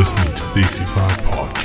listening to Desi Five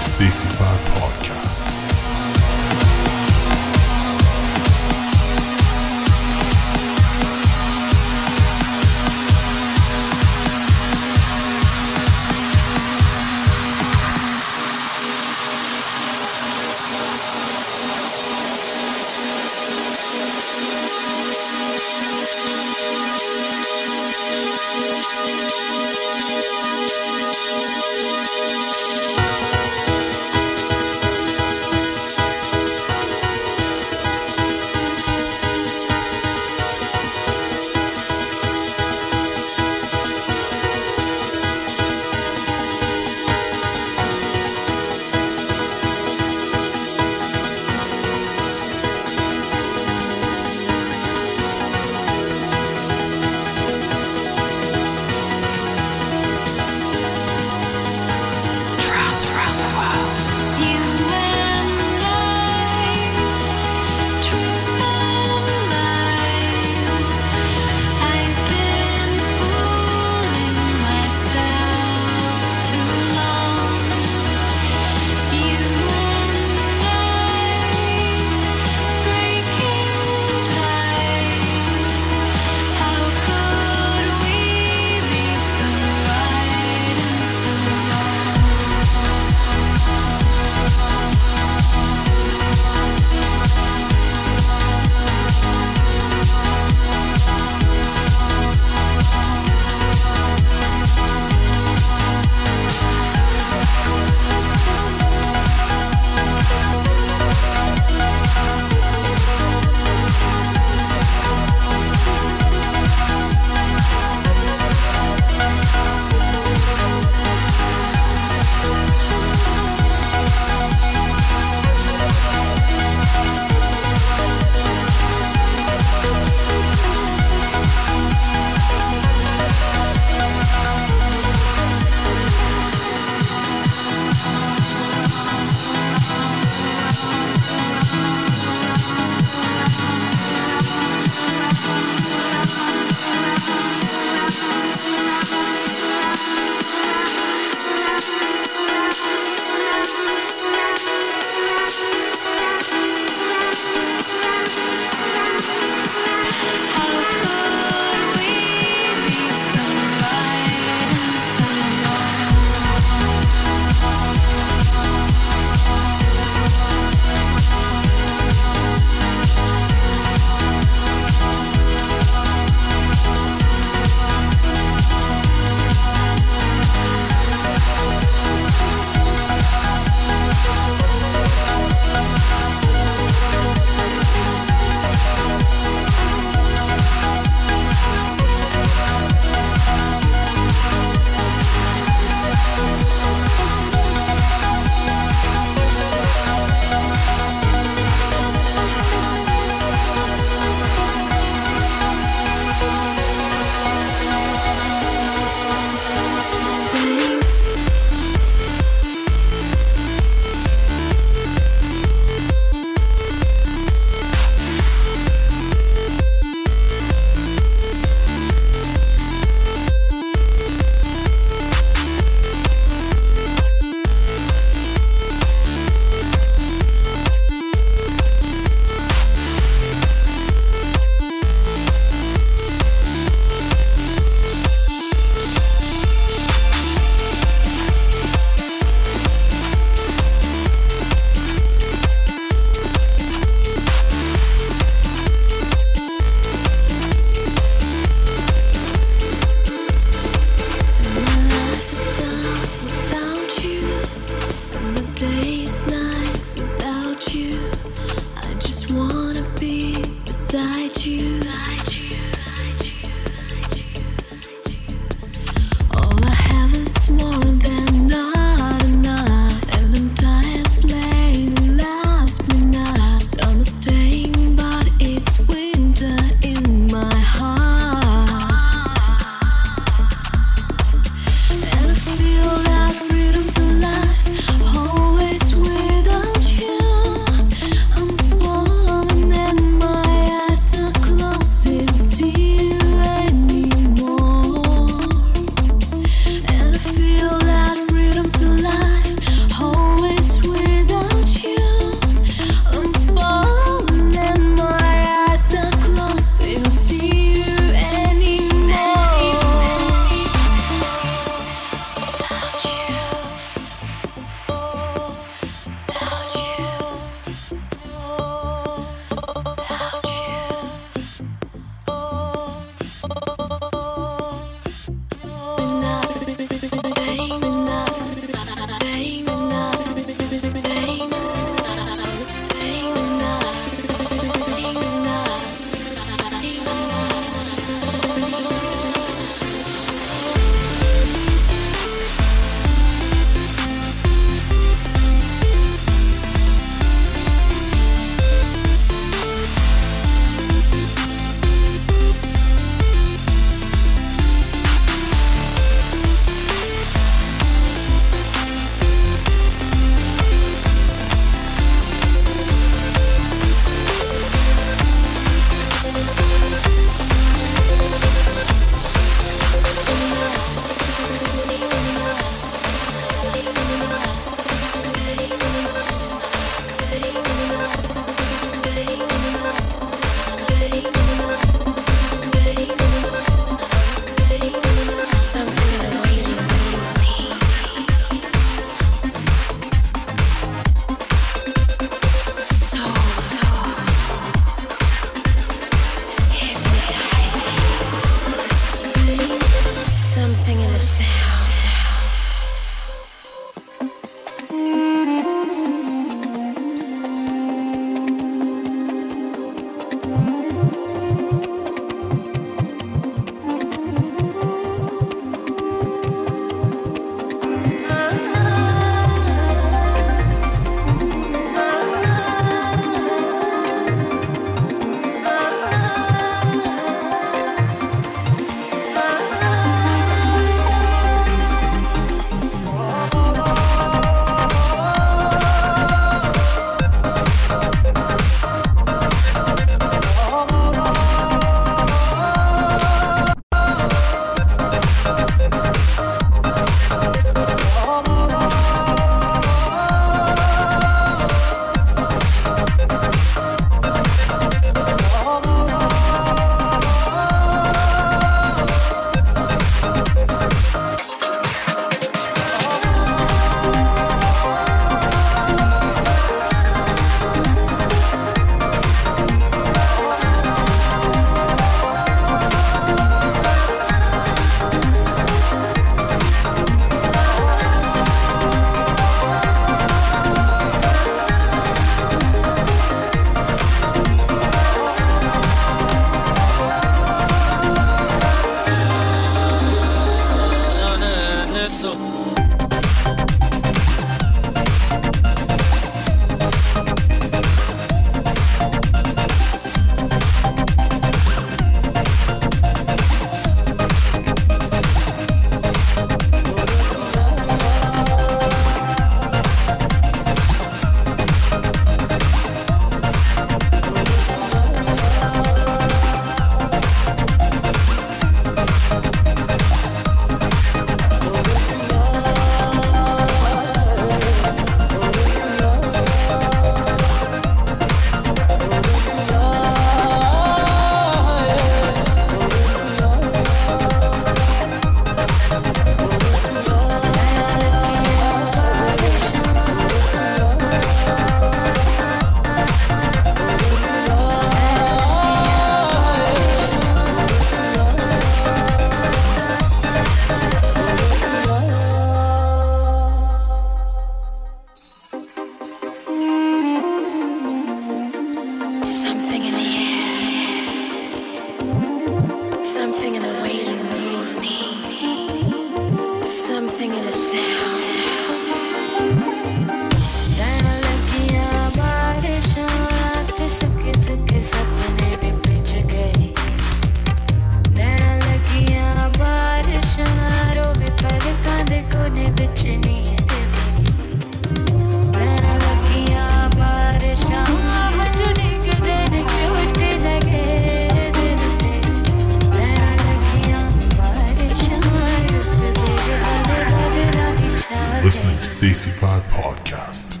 Podcast.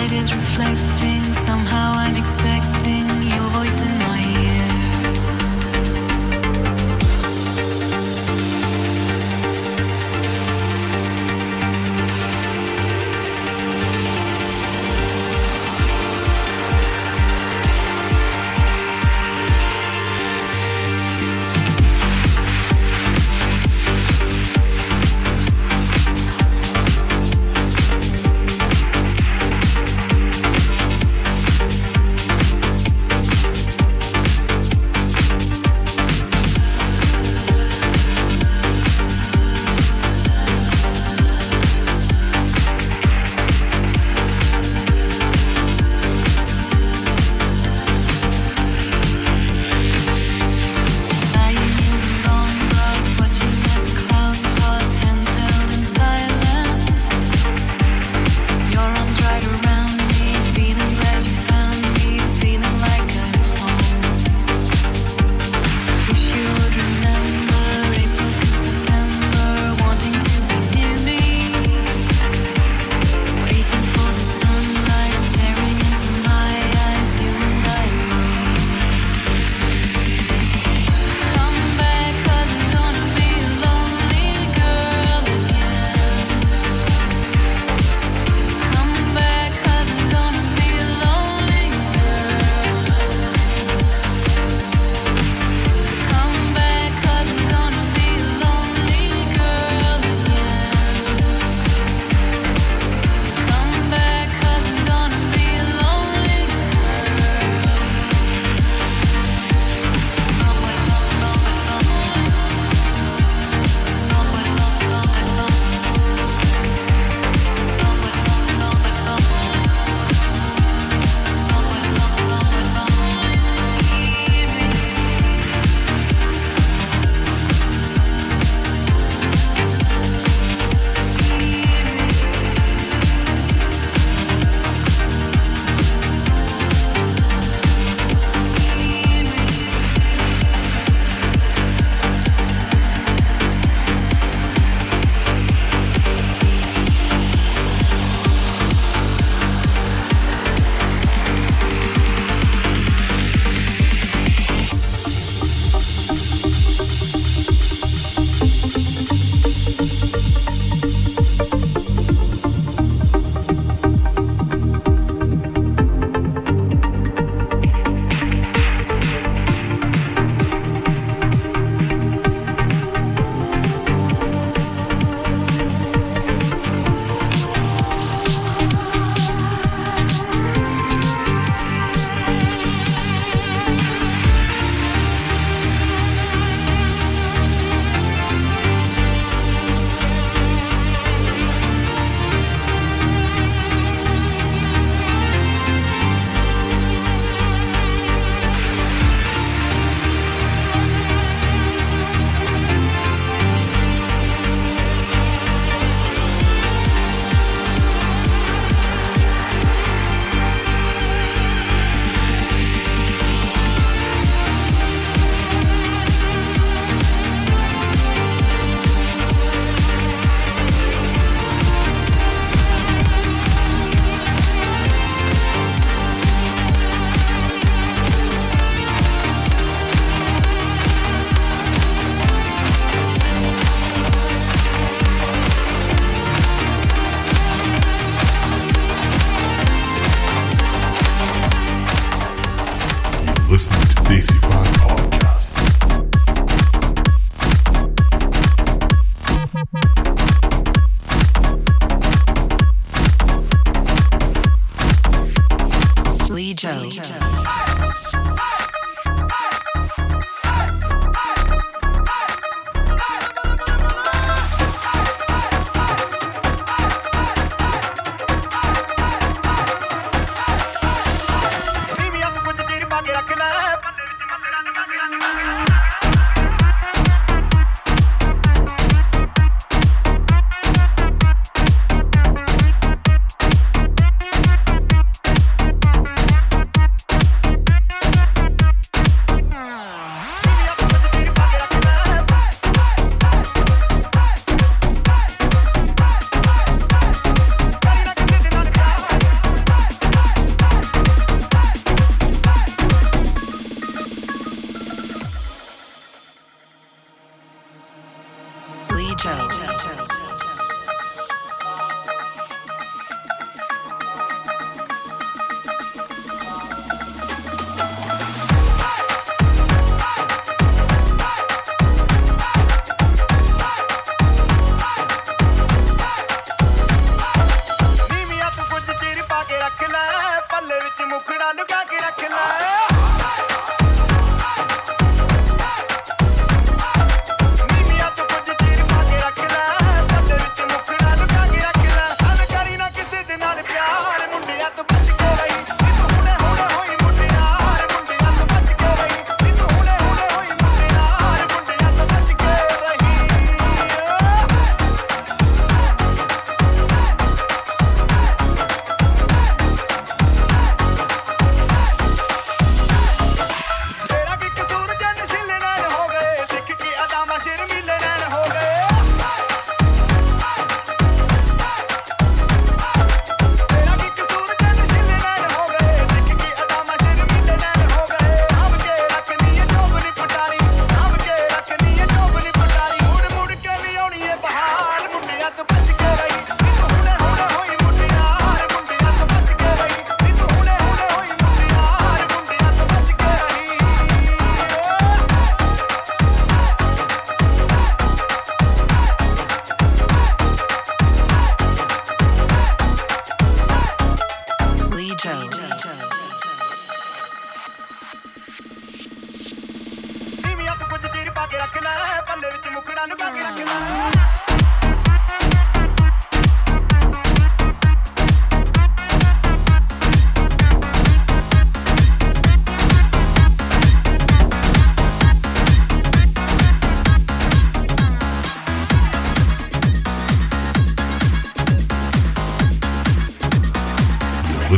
Nightlight is reflecting, somehow I'm expecting your voice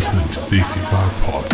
listening to DC5 Podcast.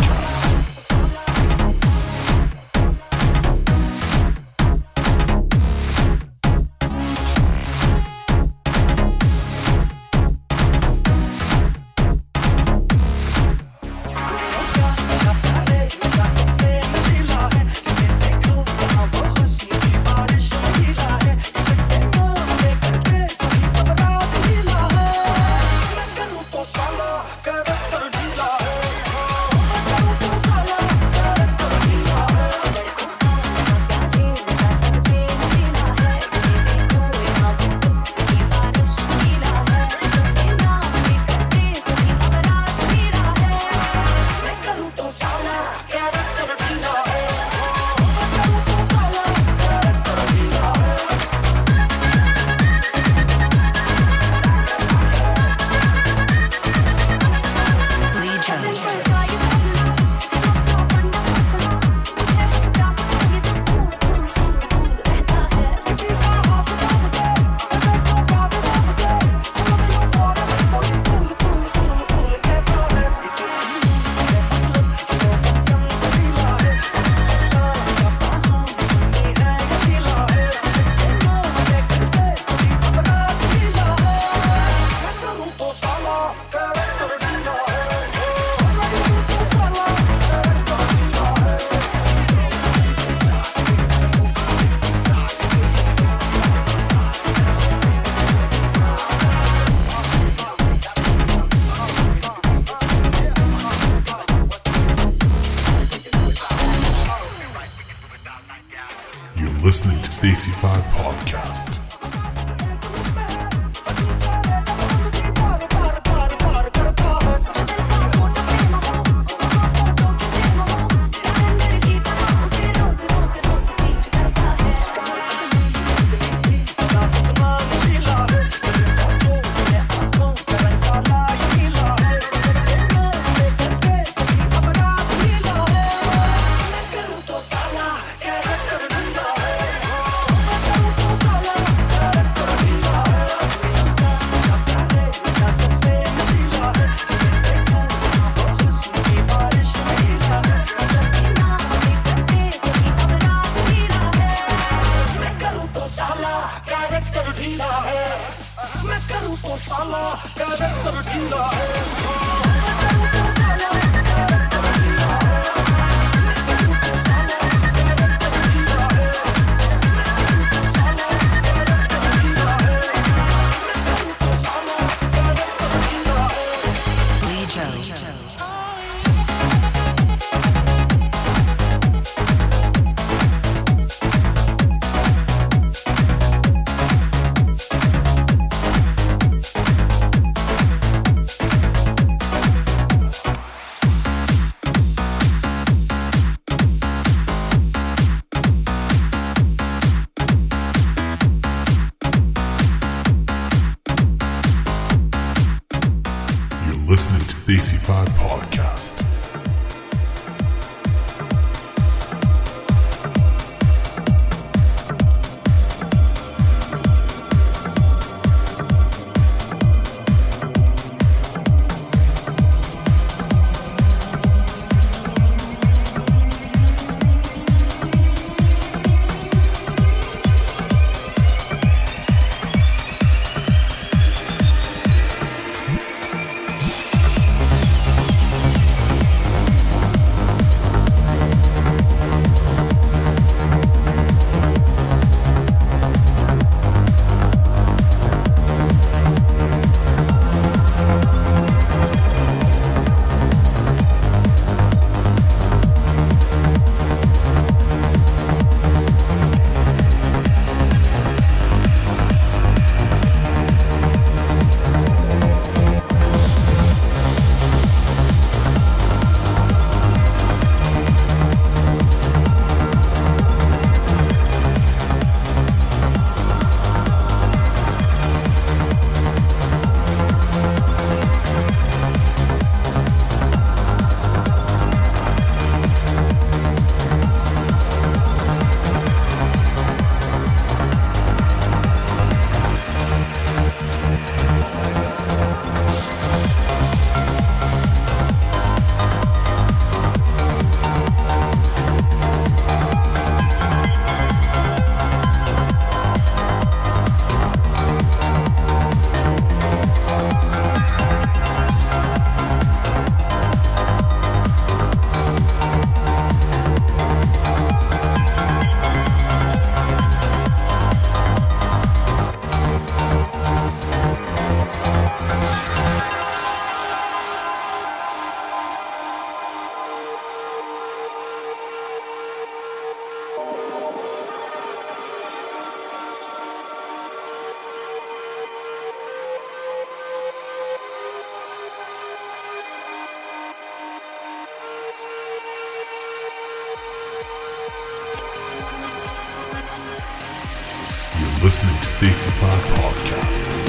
Listening to Desi 5 Podcast. Listening to Desi 5 Podcast.